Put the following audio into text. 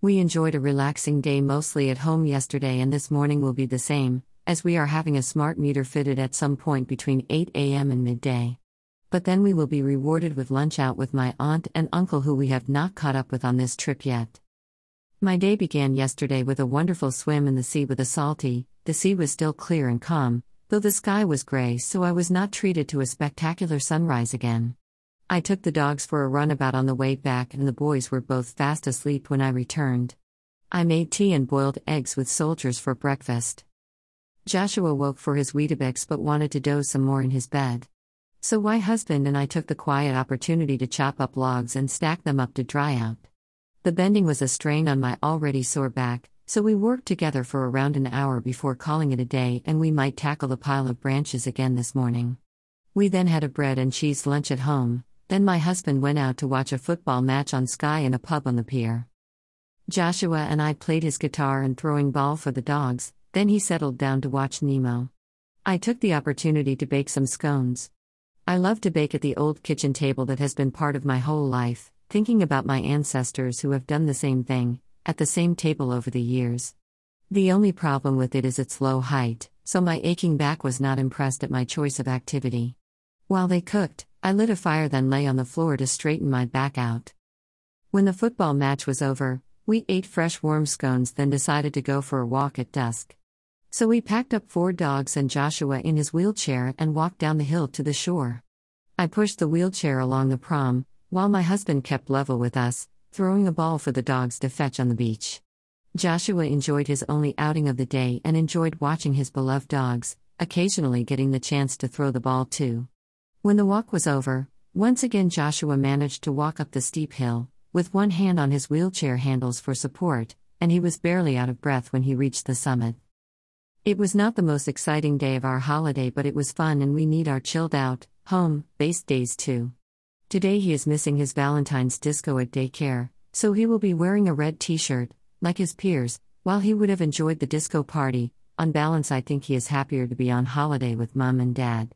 We enjoyed a relaxing day mostly at home yesterday, and this morning will be the same, as we are having a smart meter fitted at some point between 8 a.m. and midday. But then we will be rewarded with lunch out with my aunt and uncle, who we have not caught up with on this trip yet. My day began yesterday with a wonderful swim in the sea with a salty, the sea was still clear and calm, though the sky was gray, so I was not treated to a spectacular sunrise again. I took the dogs for a runabout on the way back, and the boys were both fast asleep when I returned. I made tea and boiled eggs with soldiers for breakfast. Joshua woke for his Weetabix but wanted to doze some more in his bed. So, my husband and I took the quiet opportunity to chop up logs and stack them up to dry out. The bending was a strain on my already sore back, so we worked together for around an hour before calling it a day and we might tackle the pile of branches again this morning. We then had a bread and cheese lunch at home, then my husband went out to watch a football match on Sky in a pub on the pier. Joshua and I played his guitar and throwing ball for the dogs, then he settled down to watch Nemo. I took the opportunity to bake some scones. I love to bake at the old kitchen table that has been part of my whole life, thinking about my ancestors who have done the same thing, at the same table over the years. The only problem with it is its low height, so my aching back was not impressed at my choice of activity. While they cooked, I lit a fire, then lay on the floor to straighten my back out. When the football match was over, we ate fresh warm scones, then decided to go for a walk at dusk. So we packed up four dogs and Joshua in his wheelchair and walked down the hill to the shore. I pushed the wheelchair along the prom, while my husband kept level with us, throwing a ball for the dogs to fetch on the beach. Joshua enjoyed his only outing of the day and enjoyed watching his beloved dogs, occasionally getting the chance to throw the ball too. When the walk was over, once again Joshua managed to walk up the steep hill, with one hand on his wheelchair handles for support, and he was barely out of breath when he reached the summit. It was not the most exciting day of our holiday, but it was fun and we need our chilled out, home based days too. Today he is missing his Valentine's disco at daycare, so he will be wearing a red t shirt, like his peers, while he would have enjoyed the disco party. On balance, I think he is happier to be on holiday with mum and dad.